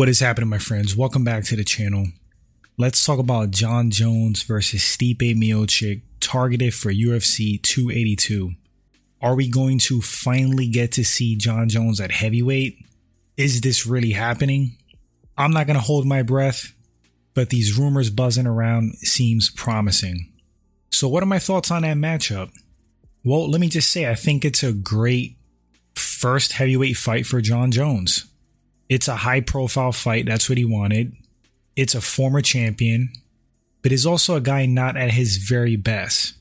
What is happening, my friends? Welcome back to the channel. Let's talk about Jon Jones versus Stipe Miocic, targeted for UFC 282. Are we going to finally get to see Jon Jones at heavyweight? Is this really happening? I'm not going to hold my breath, but these rumors buzzing around seems promising. So what are my thoughts on that matchup? Well, let me just say I think it's a great first heavyweight fight for Jon Jones. It's a high profile fight. That's what he wanted. It's a former champion, but is also a guy not at his very best.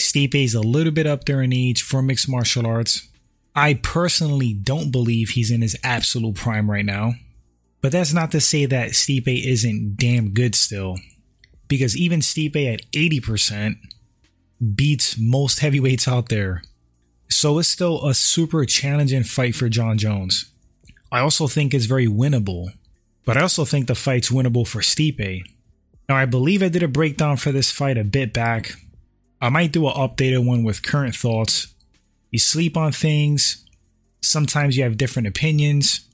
Stipe is a little bit up there in age for mixed martial arts. I personally don't believe he's in his absolute prime right now. But that's not to say that Stipe isn't damn good still. Because even Stipe at 80% beats most heavyweights out there. So it's still a super challenging fight for Jon Jones. I also think it's very winnable, but I also think the fight's winnable for Stipe. Now, I believe I did a breakdown for this fight a bit back. I might do an updated one with current thoughts. You sleep on things, sometimes you have different opinions,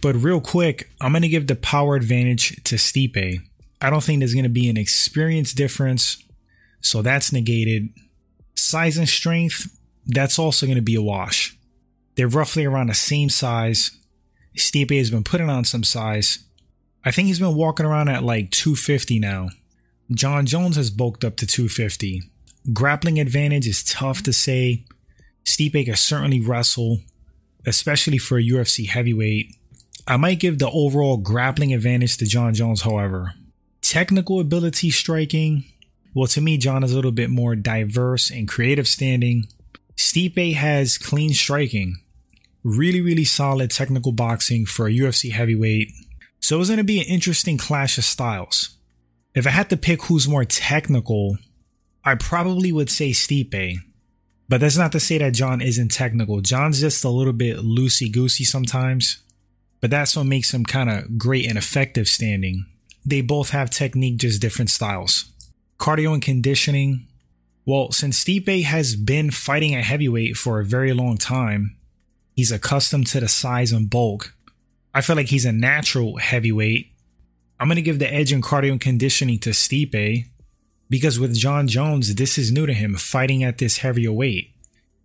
but real quick, I'm going to give the power advantage to Stipe. I don't think there's going to be an experience difference, so that's negated. Size and strength, that's also going to be a wash. They're roughly around the same size. Stipe has been putting on some size. I think he's been walking around at like 250 now. Jon Jones has bulked up to 250. Grappling advantage is tough to say. Stipe can certainly wrestle, especially for a UFC heavyweight. I might give the overall grappling advantage to Jon Jones, however. Technical ability striking, well, to me, Jon is a little bit more diverse and creative standing. Stipe has clean striking really, really solid technical boxing for a UFC heavyweight. So it's going to be an interesting clash of styles. If I had to pick who's more technical, I probably would say Stipe. But that's not to say that Jon isn't technical. Jon's just a little bit loosey goosey sometimes. But that's what makes him kind of great and effective standing. They both have technique, just different styles. Cardio and conditioning. Well, since Stipe has been fighting at heavyweight for a very long time, He's accustomed to the size and bulk. I feel like he's a natural heavyweight. I'm going to give the edge in cardio and conditioning to Stipe because with Jon Jones, this is new to him, fighting at this heavier weight.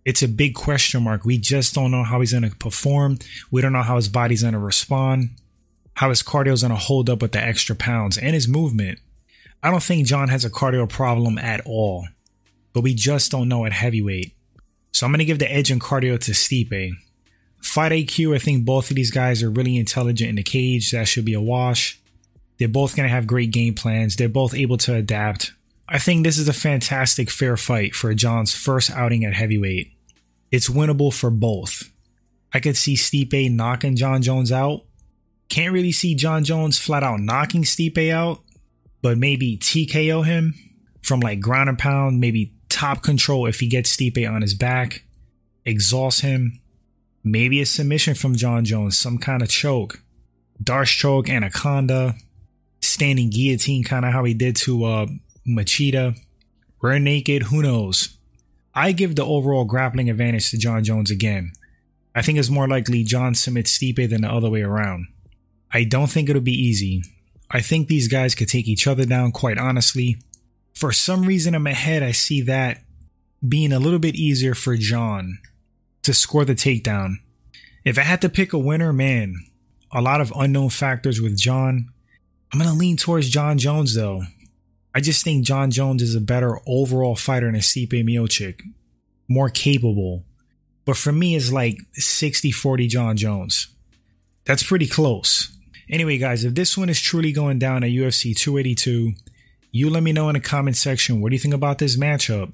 It's a big question mark. We just don't know how he's going to perform. We don't know how his body's going to respond, how his cardio is going to hold up with the extra pounds and his movement. I don't think Jon has a cardio problem at all, but we just don't know at heavyweight. So I'm going to give the edge in cardio to Stipe. Fight IQ, I think both of these guys are really intelligent in the cage. That should be a wash. They're both going to have great game plans. They're both able to adapt. I think this is a fantastic fair fight for Jon's first outing at heavyweight. It's winnable for both. I could see Stipe knocking Jon Jones out. Can't really see Jon Jones flat out knocking Stipe out, but maybe TKO him from like ground and pound, maybe top control if he gets Stipe on his back, exhaust him, Maybe a submission from Jon Jones, some kind of choke. Darce choke, anaconda, standing guillotine, kind of how he did to uh, Machida. Rear naked, who knows? I give the overall grappling advantage to Jon Jones again. I think it's more likely Jon submits Stipe than the other way around. I don't think it'll be easy. I think these guys could take each other down quite honestly. For some reason in my head, I see that being a little bit easier for Jon to score the takedown. If I had to pick a winner, man, a lot of unknown factors with Jon. I'm going to lean towards Jon Jones though. I just think Jon Jones is a better overall fighter than Stipe Miocic. More capable. But for me, it's like 60 40 Jon Jones. That's pretty close. Anyway, guys, if this one is truly going down at UFC 282, you let me know in the comment section what do you think about this matchup?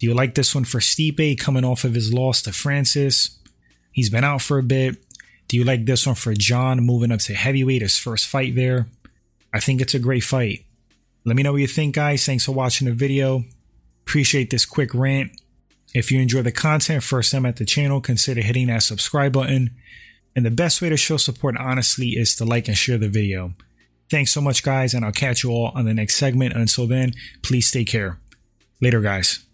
Do you like this one for Stipe coming off of his loss to Francis? He's been out for a bit. Do you like this one for Jon moving up to heavyweight, his first fight there? I think it's a great fight. Let me know what you think, guys. Thanks for watching the video. Appreciate this quick rant. If you enjoy the content, first time at the channel, consider hitting that subscribe button. And the best way to show support, honestly, is to like and share the video. Thanks so much, guys, and I'll catch you all on the next segment. Until then, please take care. Later, guys.